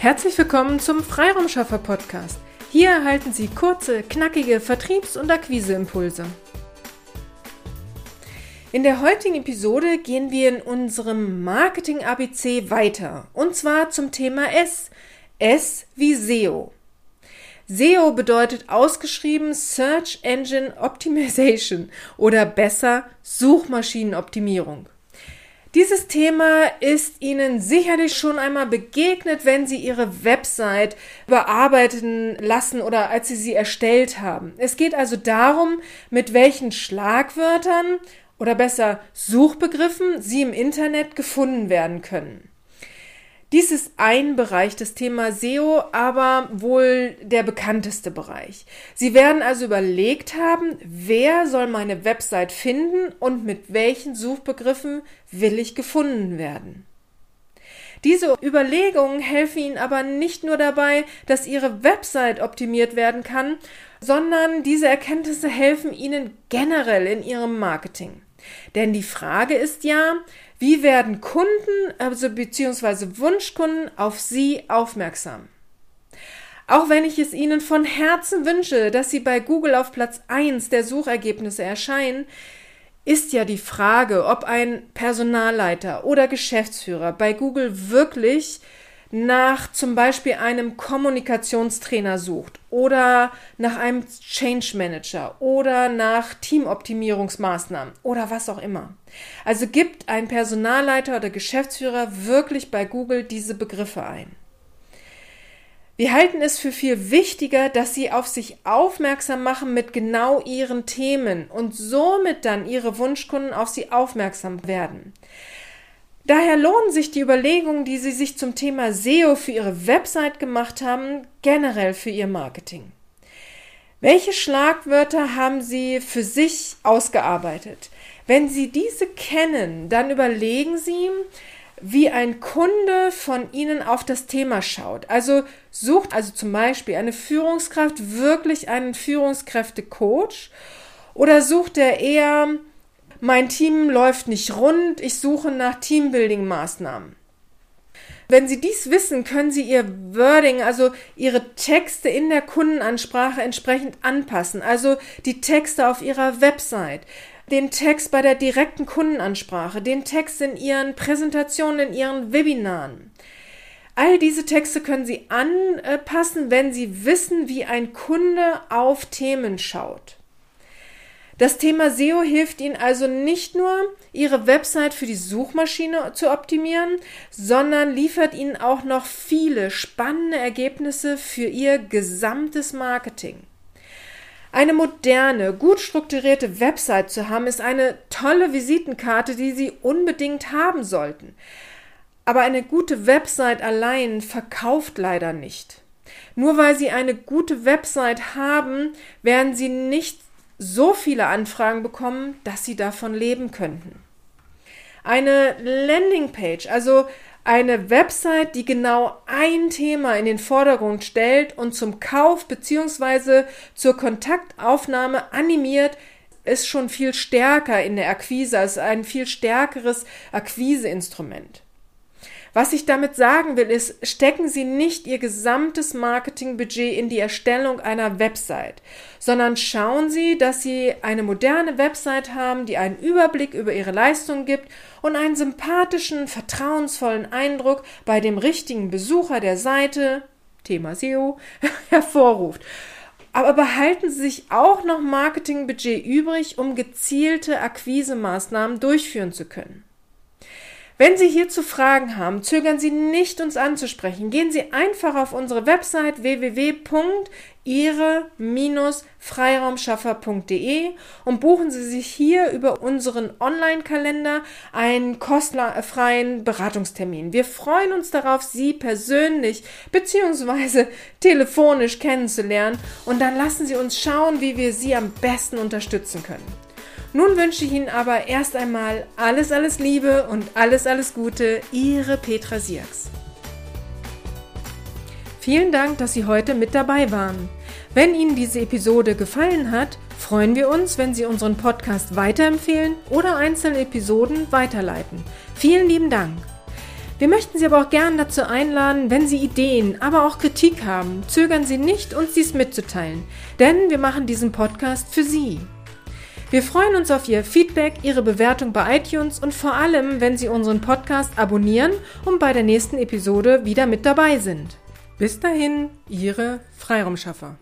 Herzlich willkommen zum Freiraumschaffer Podcast. Hier erhalten Sie kurze, knackige Vertriebs- und Akquiseimpulse. In der heutigen Episode gehen wir in unserem Marketing ABC weiter und zwar zum Thema S. S wie SEO. SEO bedeutet ausgeschrieben Search Engine Optimization oder besser Suchmaschinenoptimierung. Dieses Thema ist Ihnen sicherlich schon einmal begegnet, wenn Sie Ihre Website bearbeiten lassen oder als Sie sie erstellt haben. Es geht also darum, mit welchen Schlagwörtern oder besser Suchbegriffen Sie im Internet gefunden werden können. Dies ist ein Bereich des Thema SEO, aber wohl der bekannteste Bereich. Sie werden also überlegt haben, wer soll meine Website finden und mit welchen Suchbegriffen will ich gefunden werden. Diese Überlegungen helfen Ihnen aber nicht nur dabei, dass Ihre Website optimiert werden kann, sondern diese Erkenntnisse helfen Ihnen generell in Ihrem Marketing. Denn die Frage ist ja, wie werden Kunden, also beziehungsweise Wunschkunden auf Sie aufmerksam? Auch wenn ich es Ihnen von Herzen wünsche, dass Sie bei Google auf Platz 1 der Suchergebnisse erscheinen, ist ja die Frage, ob ein Personalleiter oder Geschäftsführer bei Google wirklich nach zum Beispiel einem Kommunikationstrainer sucht oder nach einem Change Manager oder nach Teamoptimierungsmaßnahmen oder was auch immer. Also gibt ein Personalleiter oder Geschäftsführer wirklich bei Google diese Begriffe ein. Wir halten es für viel wichtiger, dass Sie auf sich aufmerksam machen mit genau Ihren Themen und somit dann Ihre Wunschkunden auf Sie aufmerksam werden. Daher lohnen sich die Überlegungen, die Sie sich zum Thema SEO für Ihre Website gemacht haben, generell für Ihr Marketing. Welche Schlagwörter haben Sie für sich ausgearbeitet? Wenn Sie diese kennen, dann überlegen Sie, wie ein Kunde von Ihnen auf das Thema schaut. Also sucht also zum Beispiel eine Führungskraft wirklich einen Führungskräftecoach oder sucht er eher mein Team läuft nicht rund, ich suche nach Teambuilding-Maßnahmen. Wenn Sie dies wissen, können Sie Ihr Wording, also Ihre Texte in der Kundenansprache entsprechend anpassen, also die Texte auf Ihrer Website, den Text bei der direkten Kundenansprache, den Text in Ihren Präsentationen, in Ihren Webinaren. All diese Texte können Sie anpassen, wenn Sie wissen, wie ein Kunde auf Themen schaut. Das Thema SEO hilft Ihnen also nicht nur, Ihre Website für die Suchmaschine zu optimieren, sondern liefert Ihnen auch noch viele spannende Ergebnisse für Ihr gesamtes Marketing. Eine moderne, gut strukturierte Website zu haben, ist eine tolle Visitenkarte, die Sie unbedingt haben sollten. Aber eine gute Website allein verkauft leider nicht. Nur weil Sie eine gute Website haben, werden Sie nicht so viele Anfragen bekommen, dass sie davon leben könnten. Eine Landingpage, also eine Website, die genau ein Thema in den Vordergrund stellt und zum Kauf bzw. zur Kontaktaufnahme animiert, ist schon viel stärker in der Akquise, als ein viel stärkeres Akquiseinstrument. Was ich damit sagen will, ist, stecken Sie nicht Ihr gesamtes Marketingbudget in die Erstellung einer Website, sondern schauen Sie, dass Sie eine moderne Website haben, die einen Überblick über Ihre Leistungen gibt und einen sympathischen, vertrauensvollen Eindruck bei dem richtigen Besucher der Seite, Thema SEO, hervorruft. Aber behalten Sie sich auch noch Marketingbudget übrig, um gezielte Akquisemaßnahmen durchführen zu können. Wenn Sie hierzu Fragen haben, zögern Sie nicht, uns anzusprechen. Gehen Sie einfach auf unsere Website www.ihre-freiraumschaffer.de und buchen Sie sich hier über unseren Online-Kalender einen kostenfreien Beratungstermin. Wir freuen uns darauf, Sie persönlich bzw. telefonisch kennenzulernen und dann lassen Sie uns schauen, wie wir Sie am besten unterstützen können. Nun wünsche ich Ihnen aber erst einmal alles, alles Liebe und alles, alles Gute, Ihre Petra Sierks. Vielen Dank, dass Sie heute mit dabei waren. Wenn Ihnen diese Episode gefallen hat, freuen wir uns, wenn Sie unseren Podcast weiterempfehlen oder einzelne Episoden weiterleiten. Vielen lieben Dank. Wir möchten Sie aber auch gern dazu einladen, wenn Sie Ideen, aber auch Kritik haben, zögern Sie nicht, uns dies mitzuteilen, denn wir machen diesen Podcast für Sie. Wir freuen uns auf Ihr Feedback, Ihre Bewertung bei iTunes und vor allem, wenn Sie unseren Podcast abonnieren und bei der nächsten Episode wieder mit dabei sind. Bis dahin, Ihre Freiraumschaffer.